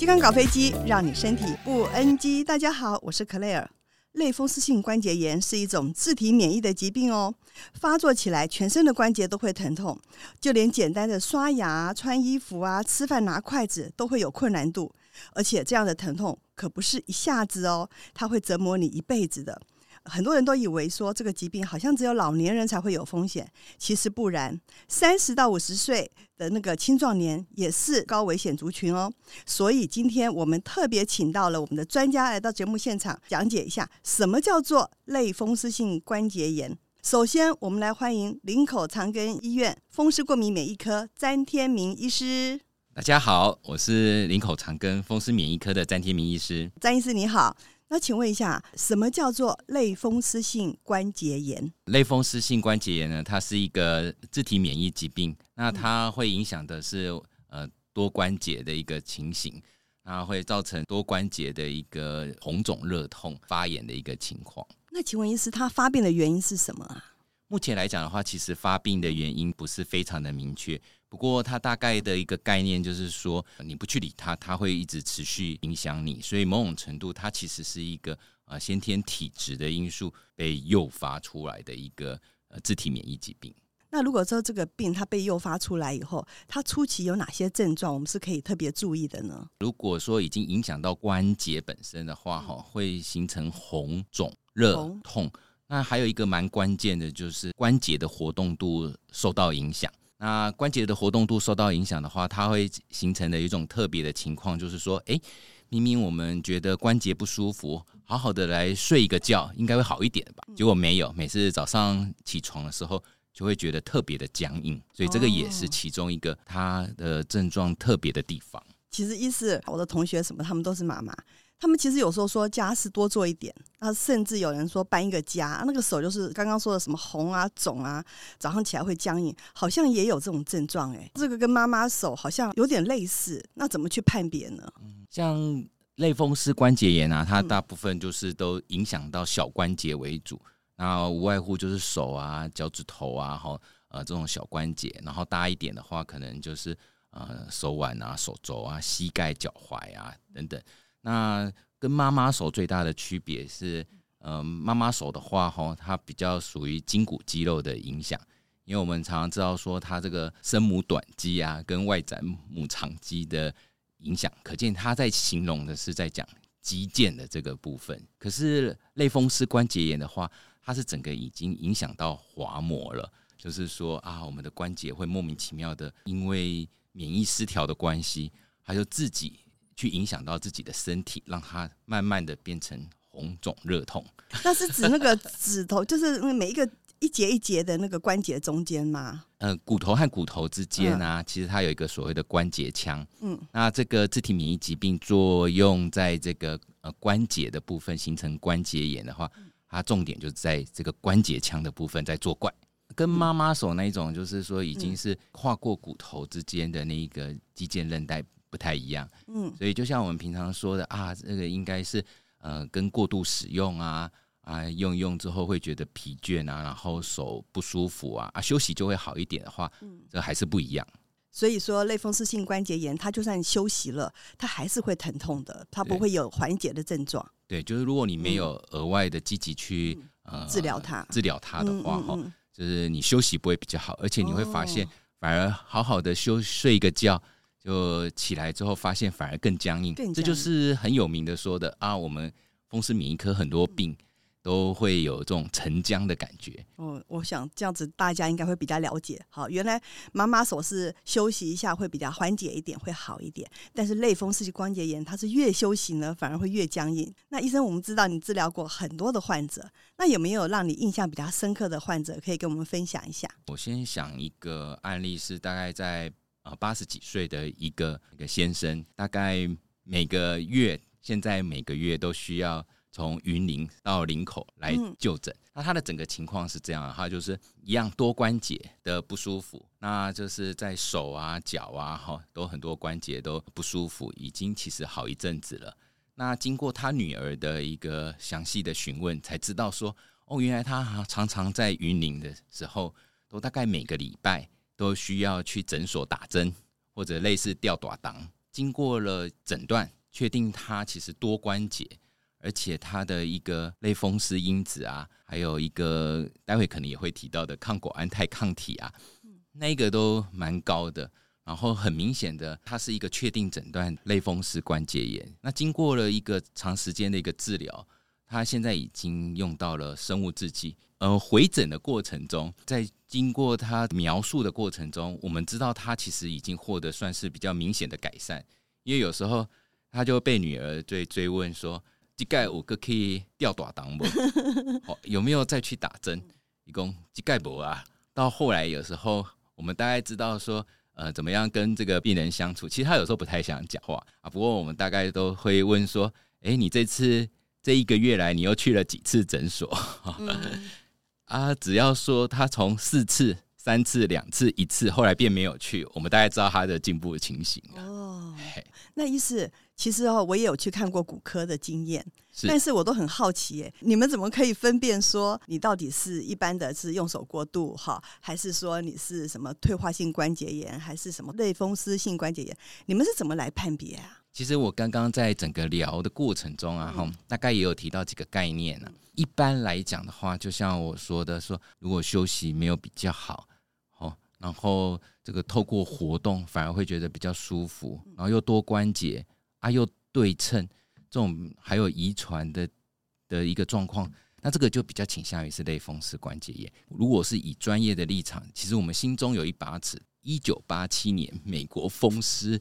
健康搞飞机，让你身体不 NG。大家好，我是克莱尔。类风湿性关节炎是一种自体免疫的疾病哦，发作起来全身的关节都会疼痛，就连简单的刷牙、穿衣服啊、吃饭拿筷子都会有困难度，而且这样的疼痛可不是一下子哦，它会折磨你一辈子的。很多人都以为说这个疾病好像只有老年人才会有风险，其实不然，三十到五十岁的那个青壮年也是高危险族群哦。所以今天我们特别请到了我们的专家来到节目现场，讲解一下什么叫做类风湿性关节炎。首先，我们来欢迎林口长庚医院风湿过敏免疫科詹天明医师。大家好，我是林口长庚风湿免疫科的詹天明医师。詹医师你好。那请问一下，什么叫做类风湿性关节炎？类风湿性关节炎呢？它是一个自体免疫疾病，那它会影响的是呃多关节的一个情形，那会造成多关节的一个红肿热痛、发炎的一个情况。那请问医师，它发病的原因是什么啊？目前来讲的话，其实发病的原因不是非常的明确。不过，它大概的一个概念就是说，你不去理它，它会一直持续影响你。所以，某种程度，它其实是一个呃先天体质的因素被诱发出来的一个呃自体免疫疾病。那如果说这个病它被诱发出来以后，它初期有哪些症状，我们是可以特别注意的呢？如果说已经影响到关节本身的话，哈，会形成红肿、热痛。那还有一个蛮关键的，就是关节的活动度受到影响。那关节的活动度受到影响的话，它会形成的一种特别的情况，就是说，诶，明明我们觉得关节不舒服，好好的来睡一个觉，应该会好一点吧？结果没有，每次早上起床的时候，就会觉得特别的僵硬，所以这个也是其中一个它的症状特别的地方。其实，意思我的同学什么，他们都是妈妈。他们其实有时候说家事多做一点，啊，甚至有人说搬一个家，那个手就是刚刚说的什么红啊、肿啊，早上起来会僵硬，好像也有这种症状哎，这个跟妈妈手好像有点类似，那怎么去判别呢？像类风湿关节炎啊，它大部分就是都影响到小关节为主，那无外乎就是手啊、脚趾头啊，哈，呃，这种小关节，然后大一点的话，可能就是呃手腕啊、手肘啊、膝盖、脚踝啊等等。那跟妈妈手最大的区别是，嗯，妈妈手的话，吼，它比较属于筋骨肌肉的影响，因为我们常常知道说，它这个生母短肌啊，跟外展母长肌的影响，可见它在形容的是在讲肌腱的这个部分。可是类风湿关节炎的话，它是整个已经影响到滑膜了，就是说啊，我们的关节会莫名其妙的，因为免疫失调的关系，它就自己。去影响到自己的身体，让它慢慢的变成红肿热痛。那是指那个指头，就是每一个一节一节的那个关节中间吗？呃，骨头和骨头之间呢、啊，其实它有一个所谓的关节腔。嗯，那这个自体免疫疾病作用在这个呃关节的部分，形成关节炎的话，它重点就是在这个关节腔的部分在作怪。跟妈妈手那一种，就是说已经是跨过骨头之间的那一个肌腱韧带。不太一样，嗯，所以就像我们平常说的啊，这个应该是呃，跟过度使用啊啊，用用之后会觉得疲倦啊，然后手不舒服啊啊，休息就会好一点的话，嗯，这还是不一样。所以说，类风湿性关节炎，它就算休息了，它还是会疼痛的，它不会有缓解的症状。对，就是如果你没有额外的积极去、嗯、呃治疗它，治疗它的话，哈、嗯嗯。嗯，就是你休息不会比较好，而且你会发现，反而好好的休睡一个觉。就起来之后，发现反而更僵硬，这就是很有名的说的啊。我们风湿免疫科很多病都会有这种沉僵的感觉。哦，我想这样子大家应该会比较了解。好，原来妈妈手是休息一下会比较缓解一点，会好一点。但是类风湿性关节炎，它是越休息呢，反而会越僵硬。那医生，我们知道你治疗过很多的患者，那有没有让你印象比较深刻的患者可以跟我们分享一下？我先想一个案例，是大概在。啊，八十几岁的一个一个先生，大概每个月，现在每个月都需要从云林到林口来就诊。那他的整个情况是这样，他就是一样多关节的不舒服，那就是在手啊、脚啊，哈，都很多关节都不舒服，已经其实好一阵子了。那经过他女儿的一个详细的询问，才知道说，哦，原来他常常在云林的时候，都大概每个礼拜。都需要去诊所打针，或者类似吊打档经过了诊断，确定他其实多关节，而且他的一个类风湿因子啊，还有一个待会可能也会提到的抗果胺肽抗体啊，那个都蛮高的。然后很明显的，它是一个确定诊断类风湿关节炎。那经过了一个长时间的一个治疗，他现在已经用到了生物制剂。呃，回诊的过程中，在经过他描述的过程中，我们知道他其实已经获得算是比较明显的改善。因为有时候他就被女儿追追问说：“膝盖五个可以吊打档不？哦，有没有再去打针？”一共膝盖不啊？到后来有时候我们大概知道说。呃，怎么样跟这个病人相处？其实他有时候不太想讲话啊。不过我们大概都会问说：“哎，你这次这一个月来，你又去了几次诊所？”嗯、啊，只要说他从四次、三次、两次、一次，后来便没有去，我们大概知道他的进步的情形哦，那意思其实哦，我也有去看过骨科的经验。是但是我都很好奇耶，你们怎么可以分辨说你到底是一般的是用手过度哈，还是说你是什么退化性关节炎，还是什么类风湿性关节炎？你们是怎么来判别啊？其实我刚刚在整个聊的过程中啊，哈、嗯，大概也有提到几个概念呢、啊。一般来讲的话，就像我说的说，说如果休息没有比较好，哦，然后这个透过活动反而会觉得比较舒服，然后又多关节啊，又对称。这种还有遗传的的一个状况，那这个就比较倾向于是类风湿关节炎。如果是以专业的立场，其实我们心中有一把尺。一九八七年美国风湿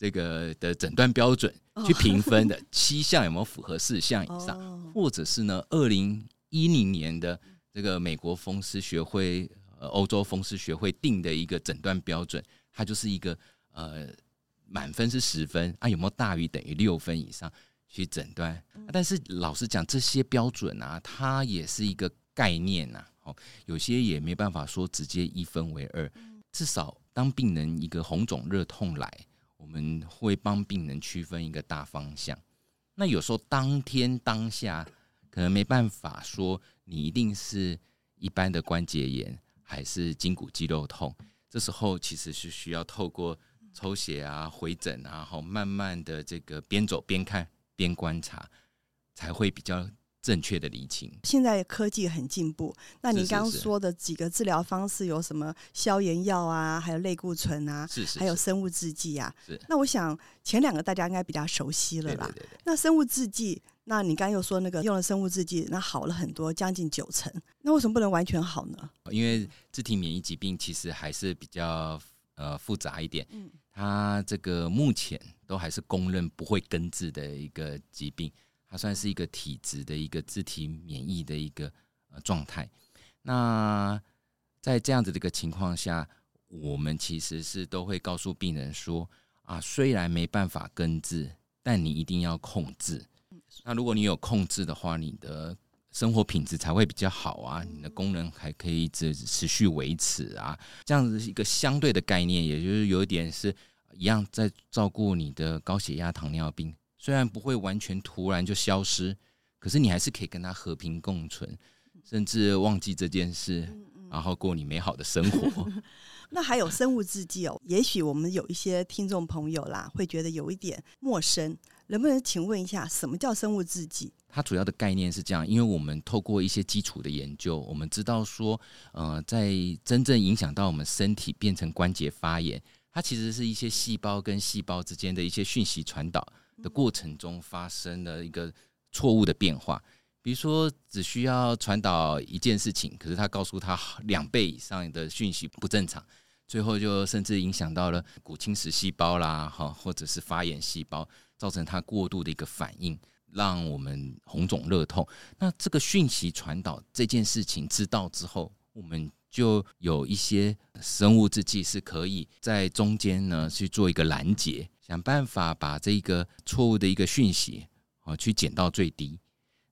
这个的诊断标准去评分的七项有没有符合四项以上，或者是呢二零一零年的这个美国风湿学会呃欧洲风湿学会定的一个诊断标准，它就是一个呃满分是十分啊，有没有大于等于六分以上？去诊断，但是老实讲，这些标准啊，它也是一个概念呐。哦，有些也没办法说直接一分为二。至少当病人一个红肿热痛来，我们会帮病人区分一个大方向。那有时候当天当下可能没办法说你一定是一般的关节炎还是筋骨肌肉痛，这时候其实是需要透过抽血啊、回诊啊，然后慢慢的这个边走边看。边观察才会比较正确的理清。现在科技很进步，那你刚刚说的几个治疗方式有什么？消炎药啊，还有类固醇啊，是是是，还有生物制剂啊。是。那我想前两个大家应该比较熟悉了啦。对对对对。那生物制剂，那你刚刚又说那个用了生物制剂，那好了很多，将近九成。那为什么不能完全好呢？因为自体免疫疾病其实还是比较呃复杂一点。嗯。它这个目前都还是公认不会根治的一个疾病，它算是一个体质的一个自体免疫的一个呃状态。那在这样子的一个情况下，我们其实是都会告诉病人说啊，虽然没办法根治，但你一定要控制。那如果你有控制的话，你的生活品质才会比较好啊，你的功能还可以持持续维持啊，这样子一个相对的概念，也就是有一点是一样在照顾你的高血压、糖尿病，虽然不会完全突然就消失，可是你还是可以跟他和平共存，甚至忘记这件事，然后过你美好的生活。那还有生物制剂哦，也许我们有一些听众朋友啦，会觉得有一点陌生。能不能请问一下，什么叫生物制剂？它主要的概念是这样，因为我们透过一些基础的研究，我们知道说，呃，在真正影响到我们身体变成关节发炎，它其实是一些细胞跟细胞之间的一些讯息传导的过程中发生了一个错误的变化。比如说，只需要传导一件事情，可是它告诉他两倍以上的讯息不正常。最后就甚至影响到了骨侵蚀细胞啦，哈，或者是发炎细胞，造成它过度的一个反应，让我们红肿热痛。那这个讯息传导这件事情知道之后，我们就有一些生物制剂是可以在中间呢去做一个拦截，想办法把这个错误的一个讯息啊去减到最低。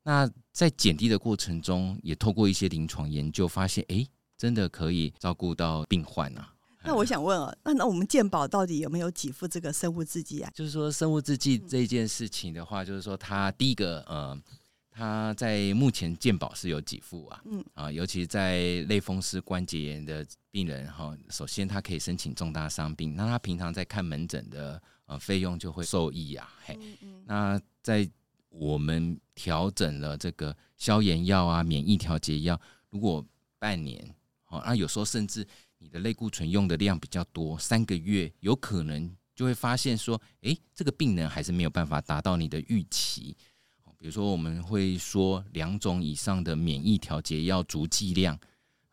那在减低的过程中，也透过一些临床研究发现，哎，真的可以照顾到病患啊。那我想问哦，那那我们健保到底有没有给付这个生物制剂啊？就是说生物制剂这件事情的话，就是说它第一个呃，它在目前健保是有给付啊，嗯啊，尤其在类风湿关节炎的病人哈，首先他可以申请重大伤病，那他平常在看门诊的呃费用就会受益啊，嘿，那在我们调整了这个消炎药啊、免疫调节药，如果半年，好，那有时候甚至你的类固醇用的量比较多，三个月有可能就会发现说，诶，这个病人还是没有办法达到你的预期。比如说，我们会说两种以上的免疫调节药足剂量，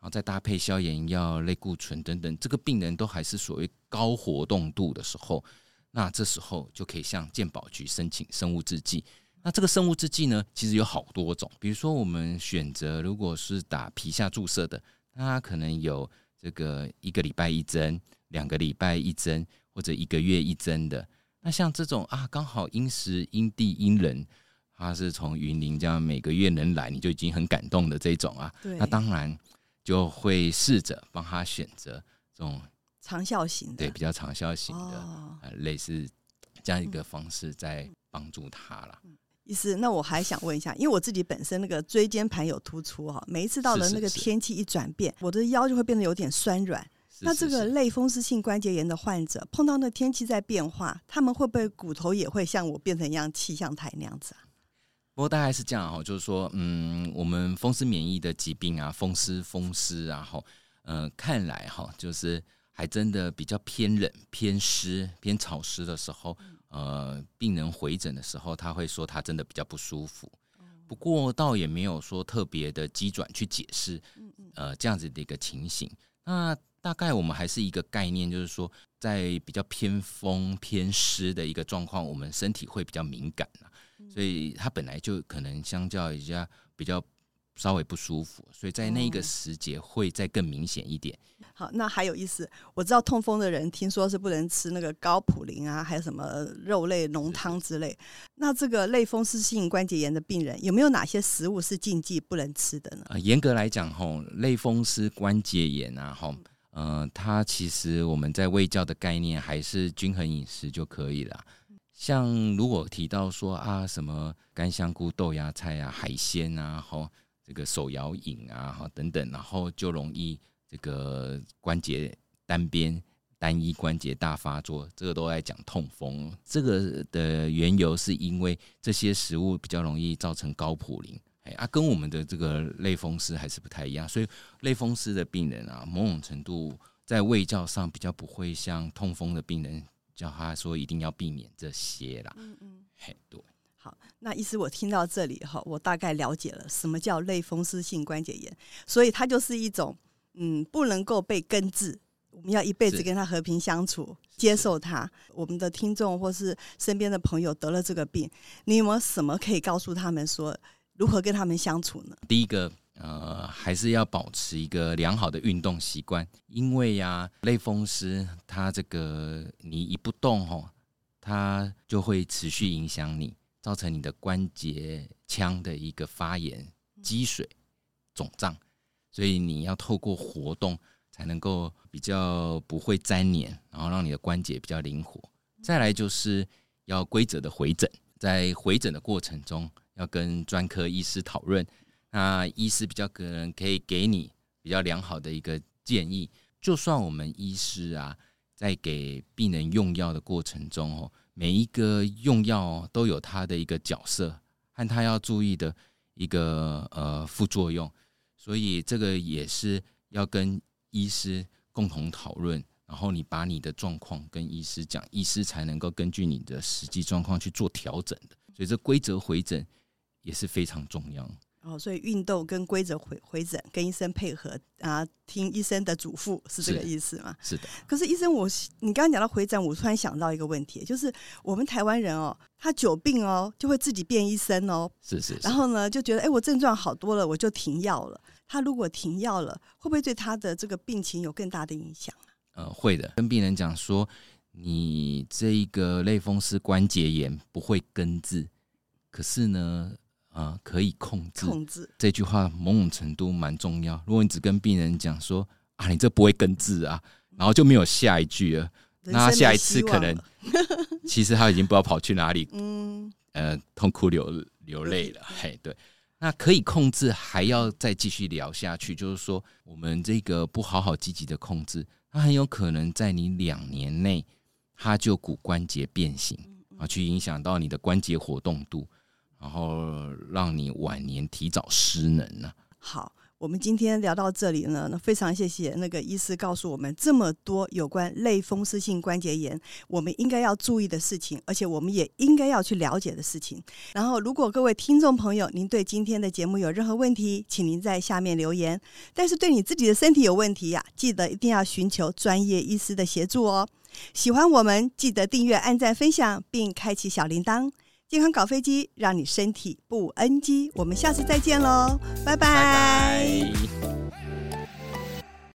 然后再搭配消炎药、类固醇等等，这个病人都还是所谓高活动度的时候，那这时候就可以向健保局申请生物制剂。那这个生物制剂呢，其实有好多种，比如说我们选择如果是打皮下注射的，那它可能有这个一个礼拜一针、两个礼拜一针或者一个月一针的。那像这种啊，刚好因时因地因人。他是从云林这样每个月能来，你就已经很感动的这种啊。那当然就会试着帮他选择这种长效型的，对，比较长效型的，哦呃，类似这样一个方式在帮助他了。意思，那我还想问一下，因为我自己本身那个椎间盘有突出哈，每一次到了那个天气一转变，是是是我的腰就会变得有点酸软。那这个类风湿性关节炎的患者碰到那天气在变化，他们会不会骨头也会像我变成一样气象台那样子啊？不过大概是这样哈，就是说，嗯，我们风湿免疫的疾病啊，风湿、风湿啊，哈，呃，看来哈，就是还真的比较偏冷、偏湿、偏潮湿的时候，呃，病人回诊的时候，他会说他真的比较不舒服。不过倒也没有说特别的机转去解释，呃，这样子的一个情形。那大概我们还是一个概念，就是说，在比较偏风、偏湿的一个状况，我们身体会比较敏感。所以他本来就可能相较一下比较稍微不舒服，所以在那个时节会再更明显一点。好，那还有意思，我知道痛风的人听说是不能吃那个高普林啊，还有什么肉类浓汤之类。那这个类风湿性关节炎的病人有没有哪些食物是禁忌不能吃的呢？呃，严格来讲，吼，类风湿关节炎啊，吼，呃，它其实我们在卫教的概念还是均衡饮食就可以了。像如果提到说啊，什么干香菇、豆芽菜啊、海鲜啊，吼，这个手摇饮啊，哈等等，然后就容易这个关节单边单一关节大发作，这个都在讲痛风。这个的缘由是因为这些食物比较容易造成高普林，哎啊，跟我们的这个类风湿还是不太一样，所以类风湿的病人啊，某种程度在胃教上比较不会像痛风的病人。叫他说一定要避免这些啦。嗯嗯，嘿，对。好，那意思我听到这里哈，我大概了解了什么叫类风湿性关节炎，所以它就是一种嗯，不能够被根治，我们要一辈子跟他和平相处，接受他。我们的听众或是身边的朋友得了这个病，你有没有什么可以告诉他们说如何跟他们相处呢？第一个。呃，还是要保持一个良好的运动习惯，因为呀、啊，类风湿它这个你一不动吼，它就会持续影响你，造成你的关节腔的一个发炎、积水、肿胀，所以你要透过活动才能够比较不会粘黏，然后让你的关节比较灵活。再来就是要规则的回诊，在回诊的过程中要跟专科医师讨论。那医师比较可能可以给你比较良好的一个建议。就算我们医师啊，在给病人用药的过程中哦，每一个用药都有他的一个角色和他要注意的一个呃副作用，所以这个也是要跟医师共同讨论，然后你把你的状况跟医师讲，医师才能够根据你的实际状况去做调整的。所以这规则回诊也是非常重要。哦，所以运动跟规则回回诊，跟医生配合啊，听医生的嘱咐，是这个意思吗？是的。可是医生，我你刚刚讲到回诊，我突然想到一个问题，就是我们台湾人哦，他久病哦，就会自己变医生哦。是是，是。然后呢，就觉得哎，我症状好多了，我就停药了。他如果停药了，会不会对他的这个病情有更大的影响？呃，会的。跟病人讲说，你这一个类风湿关节炎不会根治，可是呢。啊、呃，可以控制。控制这句话某种程度蛮重要。如果你只跟病人讲说啊，你这不会根治啊，然后就没有下一句了，那下一次可能 其实他已经不知道跑去哪里，嗯，呃，痛哭流流泪了。嘿，对。那可以控制，还要再继续聊下去。就是说，我们这个不好好积极的控制，它很有可能在你两年内，它就骨关节变形啊，去影响到你的关节活动度，然后让你晚年提早失能呢。好。我们今天聊到这里呢，那非常谢谢那个医师告诉我们这么多有关类风湿性关节炎我们应该要注意的事情，而且我们也应该要去了解的事情。然后，如果各位听众朋友您对今天的节目有任何问题，请您在下面留言。但是对你自己的身体有问题呀、记得一定要寻求专业医师的协助哦。喜欢我们，记得订阅、按赞、分享，并开启小铃铛。健康搞飞机，让你身体不 NG。我们下次再见喽，拜拜。